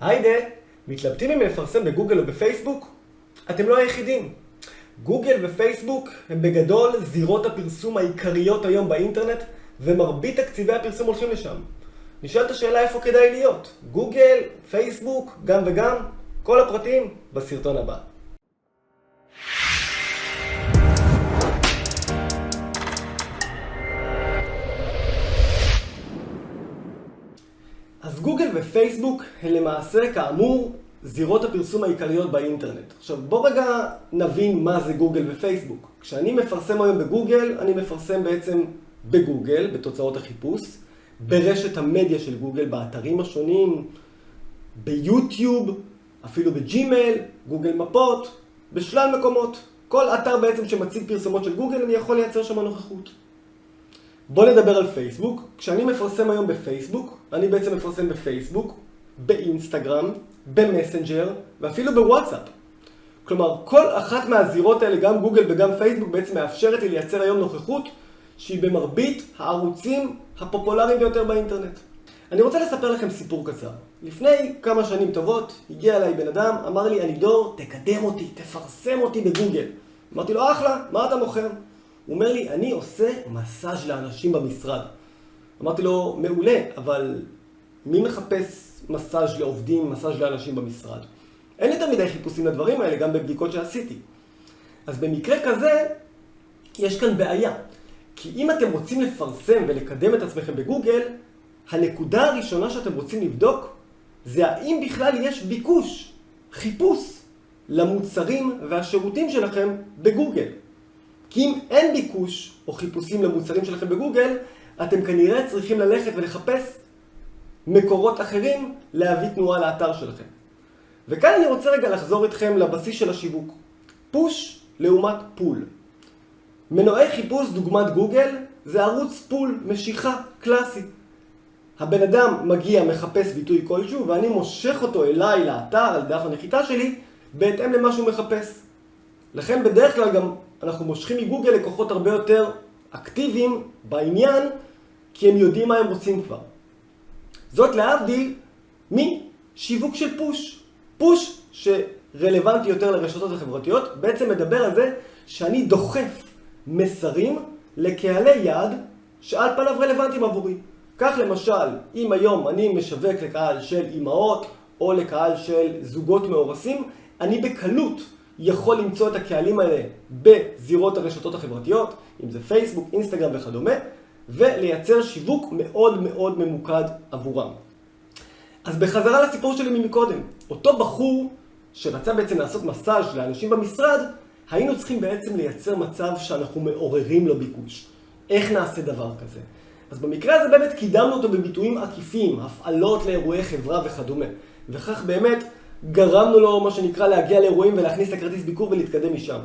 היידה, מתלבטים אם לפרסם בגוגל או בפייסבוק? אתם לא היחידים. גוגל ופייסבוק הם בגדול זירות הפרסום העיקריות היום באינטרנט, ומרבית תקציבי הפרסום הולכים לשם. נשאלת השאלה איפה כדאי להיות, גוגל, פייסבוק, גם וגם, כל הפרטים בסרטון הבא. ופייסבוק הן למעשה, כאמור, זירות הפרסום העיקריות באינטרנט. עכשיו בוא רגע נבין מה זה גוגל ופייסבוק. כשאני מפרסם היום בגוגל, אני מפרסם בעצם בגוגל, בתוצאות החיפוש, ברשת המדיה של גוגל, באתרים השונים, ביוטיוב, אפילו בג'ימייל, גוגל מפות, בשלל מקומות. כל אתר בעצם שמציג פרסומות של גוגל, אני יכול לייצר שם נוכחות. בוא נדבר על פייסבוק. כשאני מפרסם היום בפייסבוק, אני בעצם מפרסם בפייסבוק, באינסטגרם, במסנג'ר ואפילו בוואטסאפ. כלומר, כל אחת מהזירות האלה, גם גוגל וגם פייסבוק, בעצם מאפשרת לי לייצר היום נוכחות שהיא במרבית הערוצים הפופולריים ביותר באינטרנט. אני רוצה לספר לכם סיפור קצר. לפני כמה שנים טובות הגיע אליי בן אדם, אמר לי, אני דור, תקדם אותי, תפרסם אותי בגוגל. אמרתי לו, אחלה, מה אתה מוכר? הוא אומר לי, אני עושה מסאז' לאנשים במשרד. אמרתי לו, מעולה, אבל מי מחפש מסאז' לעובדים, מסאז' לאנשים במשרד? אין יותר מדי חיפושים לדברים האלה, גם בבדיקות שעשיתי. אז במקרה כזה, יש כאן בעיה. כי אם אתם רוצים לפרסם ולקדם את עצמכם בגוגל, הנקודה הראשונה שאתם רוצים לבדוק זה האם בכלל יש ביקוש, חיפוש, למוצרים והשירותים שלכם בגוגל. כי אם אין ביקוש או חיפושים למוצרים שלכם בגוגל, אתם כנראה צריכים ללכת ולחפש מקורות אחרים להביא תנועה לאתר שלכם. וכאן אני רוצה רגע לחזור איתכם לבסיס של השיווק. push לעומת pull. מנועי חיפוש דוגמת גוגל זה ערוץ pull, משיכה, קלאסי. הבן אדם מגיע, מחפש ביטוי כלשהו, ואני מושך אותו אליי לאתר, על דף הנחיתה שלי, בהתאם למה שהוא מחפש. לכן בדרך כלל גם אנחנו מושכים מגוגל לקוחות הרבה יותר אקטיביים בעניין, כי הם יודעים מה הם רוצים כבר. זאת להבדיל משיווק של פוש. פוש שרלוונטי יותר לרשתות החברתיות, בעצם מדבר על זה שאני דוחף מסרים לקהלי יעד שעל פניו רלוונטיים עבורי. כך למשל, אם היום אני משווק לקהל של אימהות או לקהל של זוגות מאורסים, אני בקלות יכול למצוא את הקהלים האלה בזירות הרשתות החברתיות, אם זה פייסבוק, אינסטגרם וכדומה, ולייצר שיווק מאוד מאוד ממוקד עבורם. אז בחזרה לסיפור שלי ממקודם, אותו בחור שרצה בעצם לעשות מסאז' לאנשים במשרד, היינו צריכים בעצם לייצר מצב שאנחנו מעוררים לו ביקוש. איך נעשה דבר כזה? אז במקרה הזה באמת קידמנו אותו בביטויים עקיפים, הפעלות לאירועי חברה וכדומה. וכך באמת גרמנו לו, מה שנקרא, להגיע לאירועים ולהכניס את הכרטיס ביקור ולהתקדם משם.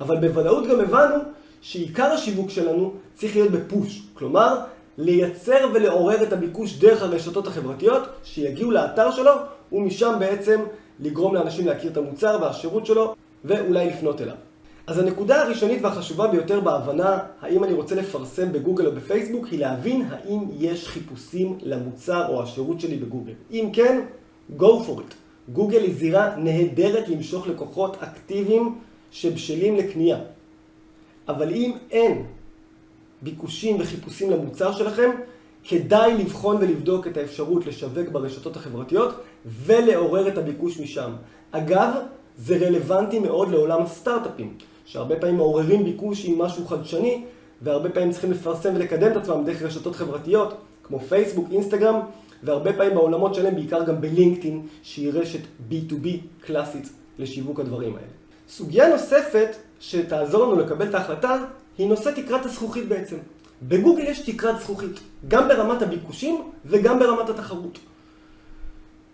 אבל בוודאות גם הבנו שעיקר השיווק שלנו צריך להיות בפוש. כלומר, לייצר ולעורר את הביקוש דרך הרשתות החברתיות, שיגיעו לאתר שלו, ומשם בעצם לגרום לאנשים להכיר את המוצר והשירות שלו, ואולי לפנות אליו. אז הנקודה הראשונית והחשובה ביותר בהבנה האם אני רוצה לפרסם בגוגל או בפייסבוק היא להבין האם יש חיפושים למוצר או השירות שלי בגוגל. אם כן, go for it. גוגל היא זירה נהדרת למשוך לקוחות אקטיביים שבשלים לקנייה. אבל אם אין ביקושים וחיפושים למוצר שלכם, כדאי לבחון ולבדוק את האפשרות לשווק ברשתות החברתיות ולעורר את הביקוש משם. אגב, זה רלוונטי מאוד לעולם הסטארט-אפים, שהרבה פעמים מעוררים ביקוש עם משהו חדשני, והרבה פעמים צריכים לפרסם ולקדם את עצמם דרך רשתות חברתיות, כמו פייסבוק, אינסטגרם, והרבה פעמים בעולמות שלהם, בעיקר גם בלינקדאין, שהיא רשת B2B קלאסית לשיווק הדברים האלה. סוגיה נוספת שתעזור לנו לקבל את ההחלטה, היא נושא תקרת הזכוכית בעצם. בגוגל יש תקרת זכוכית, גם ברמת הביקושים וגם ברמת התחרות.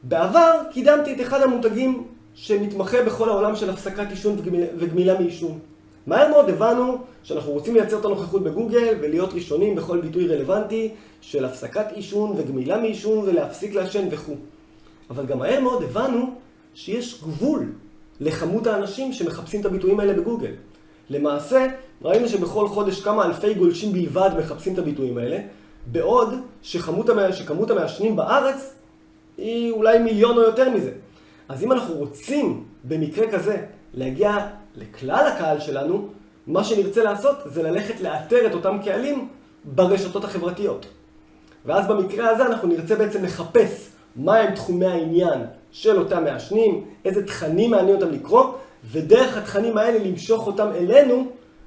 בעבר קידמתי את אחד המותגים שמתמחה בכל העולם של הפסקת עישון וגמילה מעישון. מהר מאוד הבנו שאנחנו רוצים לייצר את הנוכחות בגוגל ולהיות ראשונים בכל ביטוי רלוונטי של הפסקת עישון וגמילה מעישון ולהפסיק לעשן וכו'. אבל גם מהר מאוד הבנו שיש גבול לכמות האנשים שמחפשים את הביטויים האלה בגוגל. למעשה, ראינו שבכל חודש כמה אלפי גולשים בלבד מחפשים את הביטויים האלה, בעוד שכמות, המע... שכמות המעשנים בארץ היא אולי מיליון או יותר מזה. אז אם אנחנו רוצים במקרה כזה להגיע לכלל הקהל שלנו, מה שנרצה לעשות זה ללכת לאתר את אותם קהלים ברשתות החברתיות. ואז במקרה הזה אנחנו נרצה בעצם לחפש מהם תחומי העניין של אותם מעשנים, איזה תכנים מעניין אותם לקרוא, ודרך התכנים האלה למשוך אותם אלינו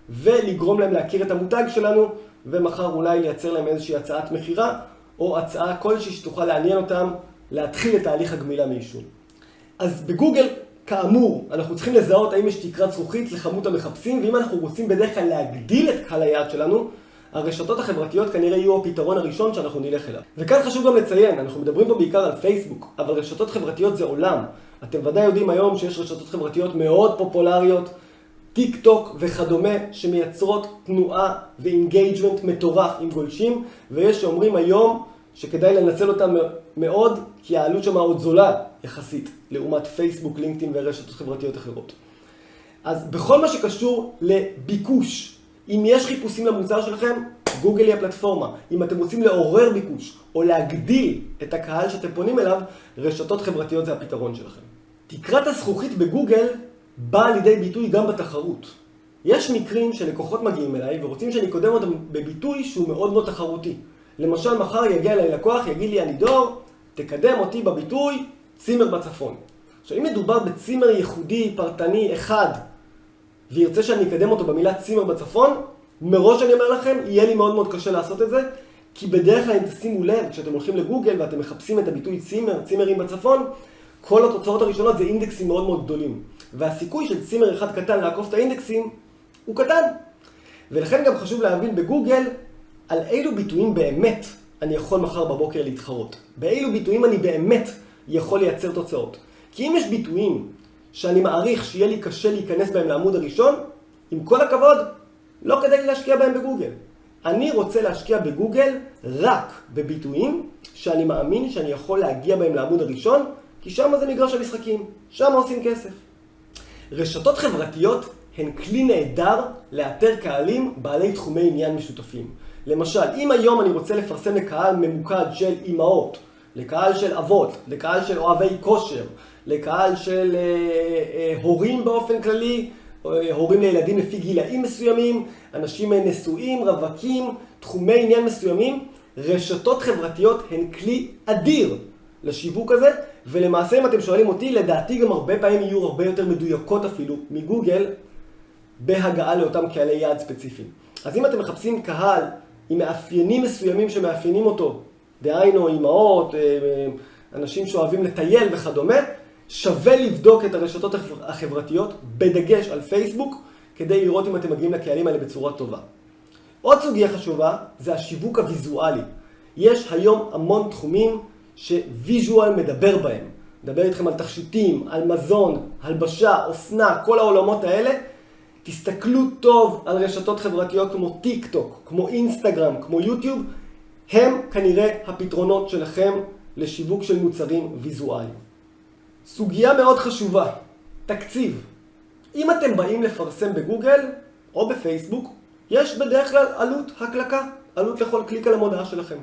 ולגרום להם להכיר את המותג שלנו, ומחר אולי לייצר להם איזושהי הצעת מכירה, או הצעה כלשהי שתוכל לעניין אותם להתחיל את תהליך הגמילה מעישון. אז בגוגל, כאמור, אנחנו צריכים לזהות האם יש תקרת זכוכית לכמות המחפשים, ואם אנחנו רוצים בדרך כלל להגדיל את קהל היעד שלנו, הרשתות החברתיות כנראה יהיו הפתרון הראשון שאנחנו נלך אליו. וכאן חשוב גם לציין, אנחנו מדברים פה בעיקר על פייסבוק, אבל רשתות חברתיות זה עולם. אתם ודאי יודעים היום שיש רשתות חברתיות מאוד פופולריות, טיק טוק וכדומה, שמייצרות תנועה ו engagement מטורף עם גולשים, ויש שאומרים היום שכדאי לנצל אותם מאוד, כי העלות שם עוד זולה יחסית, לעומת פייסבוק, לינקדאין ורשתות חברתיות אחרות. אז בכל מה שקשור לביקוש, אם יש חיפושים למוצר שלכם, גוגל היא הפלטפורמה. אם אתם רוצים לעורר ביקוש או להגדיל את הקהל שאתם פונים אליו, רשתות חברתיות זה הפתרון שלכם. תקרת הזכוכית בגוגל באה לידי ביטוי גם בתחרות. יש מקרים שלקוחות מגיעים אליי ורוצים שאני אקודם אותם בביטוי שהוא מאוד מאוד תחרותי. למשל, מחר יגיע אליי לקוח, יגיד לי, אני דור, תקדם אותי בביטוי צימר בצפון. עכשיו, אם מדובר בצימר ייחודי, פרטני, אחד, וירצה שאני אקדם אותו במילה צימר בצפון, מראש אני אומר לכם, יהיה לי מאוד מאוד קשה לעשות את זה, כי בדרך כלל אם תשימו לב, כשאתם הולכים לגוגל ואתם מחפשים את הביטוי צימר, צימרים בצפון, כל התוצאות הראשונות זה אינדקסים מאוד מאוד גדולים. והסיכוי של צימר אחד קטן לעקוף את האינדקסים הוא קטן. ולכן גם חשוב להבין בגוגל על אילו ביטויים באמת אני יכול מחר בבוקר להתחרות. באילו ביטויים אני באמת יכול לייצר תוצאות. כי אם יש ביטויים שאני מעריך שיהיה לי קשה להיכנס בהם לעמוד הראשון, עם כל הכבוד, לא כדאי לי להשקיע בהם בגוגל. אני רוצה להשקיע בגוגל רק בביטויים שאני מאמין שאני יכול להגיע בהם לעמוד הראשון, כי שם זה מגרש המשחקים, שם עושים כסף. רשתות חברתיות הן כלי נהדר לאתר קהלים בעלי תחומי עניין משותפים. למשל, אם היום אני רוצה לפרסם לקהל ממוקד של אימהות, לקהל של אבות, לקהל של אוהבי כושר, לקהל של אה, אה, הורים באופן כללי, אה, הורים לילדים לפי גילאים מסוימים, אנשים נשואים, רווקים, תחומי עניין מסוימים, רשתות חברתיות הן כלי אדיר לשיווק הזה, ולמעשה אם אתם שואלים אותי, לדעתי גם הרבה פעמים יהיו הרבה יותר מדויקות אפילו מגוגל בהגעה לאותם קהלי יעד ספציפיים. אז אם אתם מחפשים קהל עם מאפיינים מסוימים שמאפיינים אותו, דהיינו אימהות, אנשים שאוהבים לטייל וכדומה, שווה לבדוק את הרשתות החברתיות, בדגש על פייסבוק, כדי לראות אם אתם מגיעים לקהלים האלה בצורה טובה. עוד סוגיה חשובה זה השיווק הוויזואלי. יש היום המון תחומים ש visual מדבר בהם. מדבר איתכם על תכשיטים, על מזון, הלבשה, אופנה, כל העולמות האלה. תסתכלו טוב על רשתות חברתיות כמו טיק טוק, כמו אינסטגרם, כמו יוטיוב. הם כנראה הפתרונות שלכם לשיווק של מוצרים ויזואליים. סוגיה מאוד חשובה, תקציב. אם אתם באים לפרסם בגוגל או בפייסבוק, יש בדרך כלל עלות הקלקה, עלות לכל קליק על המודעה שלכם.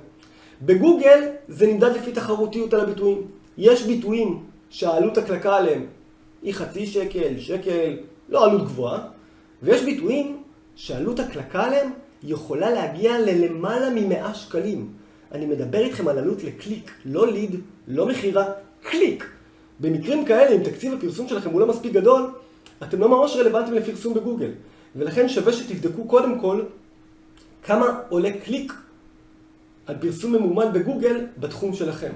בגוגל זה נמדד לפי תחרותיות על הביטויים. יש ביטויים שהעלות הקלקה עליהם היא חצי שקל, שקל, לא עלות גבוהה, ויש ביטויים שעלות הקלקה עליהם יכולה להגיע ללמעלה מ-100 שקלים. אני מדבר איתכם על עלות לקליק, לא lead, לא מכירה, קליק. במקרים כאלה, אם תקציב הפרסום שלכם הוא לא מספיק גדול, אתם לא ממש רלוונטיים לפרסום בגוגל. ולכן שווה שתבדקו קודם כל כמה עולה קליק על פרסום ממומן בגוגל בתחום שלכם.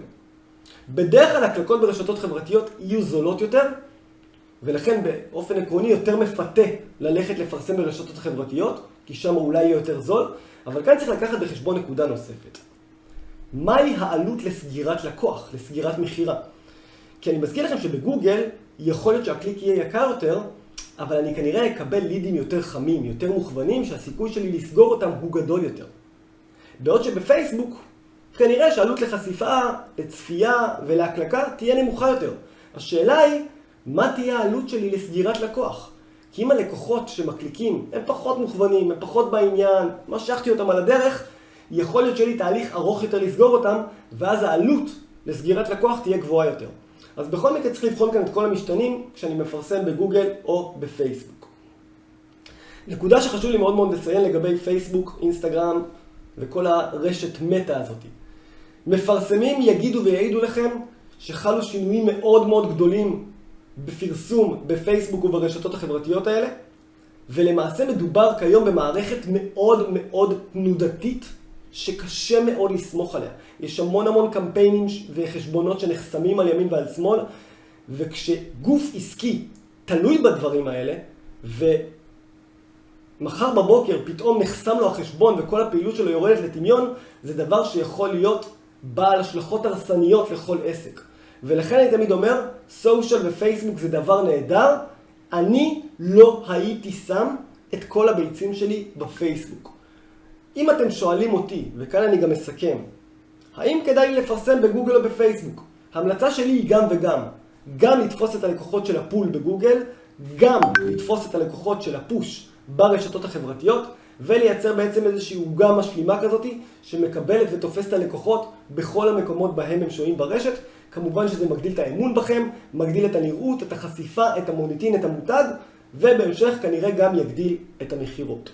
בדרך כלל הקלקות ברשתות חברתיות יהיו זולות יותר, ולכן באופן עקרוני יותר מפתה ללכת לפרסם ברשתות חברתיות, כי שם אולי יהיה יותר זול, אבל כאן צריך לקחת בחשבון נקודה נוספת. מהי העלות לסגירת לקוח, לסגירת מכירה? כי אני מזכיר לכם שבגוגל יכול להיות שהקליק יהיה יקר יותר, אבל אני כנראה אקבל לידים יותר חמים, יותר מוכוונים, שהסיכוי שלי לסגור אותם הוא גדול יותר. בעוד שבפייסבוק, כנראה שעלות לחשיפה, לצפייה ולהקלקה תהיה נמוכה יותר. השאלה היא, מה תהיה העלות שלי לסגירת לקוח? כי אם הלקוחות שמקליקים הם פחות מוכוונים, הם פחות בעניין, משכתי אותם על הדרך, יכול להיות שיהיה לי תהליך ארוך יותר לסגור אותם, ואז העלות לסגירת לקוח תהיה גבוהה יותר. אז בכל מקרה צריך לבחון כאן את כל המשתנים כשאני מפרסם בגוגל או בפייסבוק. נקודה שחשוב לי מאוד מאוד לציין לגבי פייסבוק, אינסטגרם וכל הרשת מטה הזאת. מפרסמים יגידו ויעידו לכם שחלו שינויים מאוד מאוד גדולים בפרסום בפייסבוק וברשתות החברתיות האלה, ולמעשה מדובר כיום במערכת מאוד מאוד תנודתית, שקשה מאוד לסמוך עליה. יש המון המון קמפיינים וחשבונות שנחסמים על ימין ועל שמאל, וכשגוף עסקי תלוי בדברים האלה, ומחר בבוקר פתאום נחסם לו החשבון וכל הפעילות שלו יורדת לטמיון, זה דבר שיכול להיות בעל השלכות הרסניות לכל עסק. ולכן אני תמיד אומר, סושיאל ופייסבוק זה דבר נהדר, אני לא הייתי שם את כל הביצים שלי בפייסבוק. אם אתם שואלים אותי, וכאן אני גם מסכם, האם כדאי לפרסם בגוגל או בפייסבוק? ההמלצה שלי היא גם וגם. גם לתפוס את הלקוחות של הפול בגוגל, גם לתפוס את הלקוחות של הפוש ברשתות החברתיות, ולייצר בעצם איזושהי עוגה משלימה כזאתי, שמקבלת ותופסת את הלקוחות בכל המקומות בהם הם שוהים ברשת. כמובן שזה מגדיל את האמון בכם, מגדיל את הנראות, את החשיפה, את המוניטין, את המותג, ובהמשך כנראה גם יגדיל את המכירות.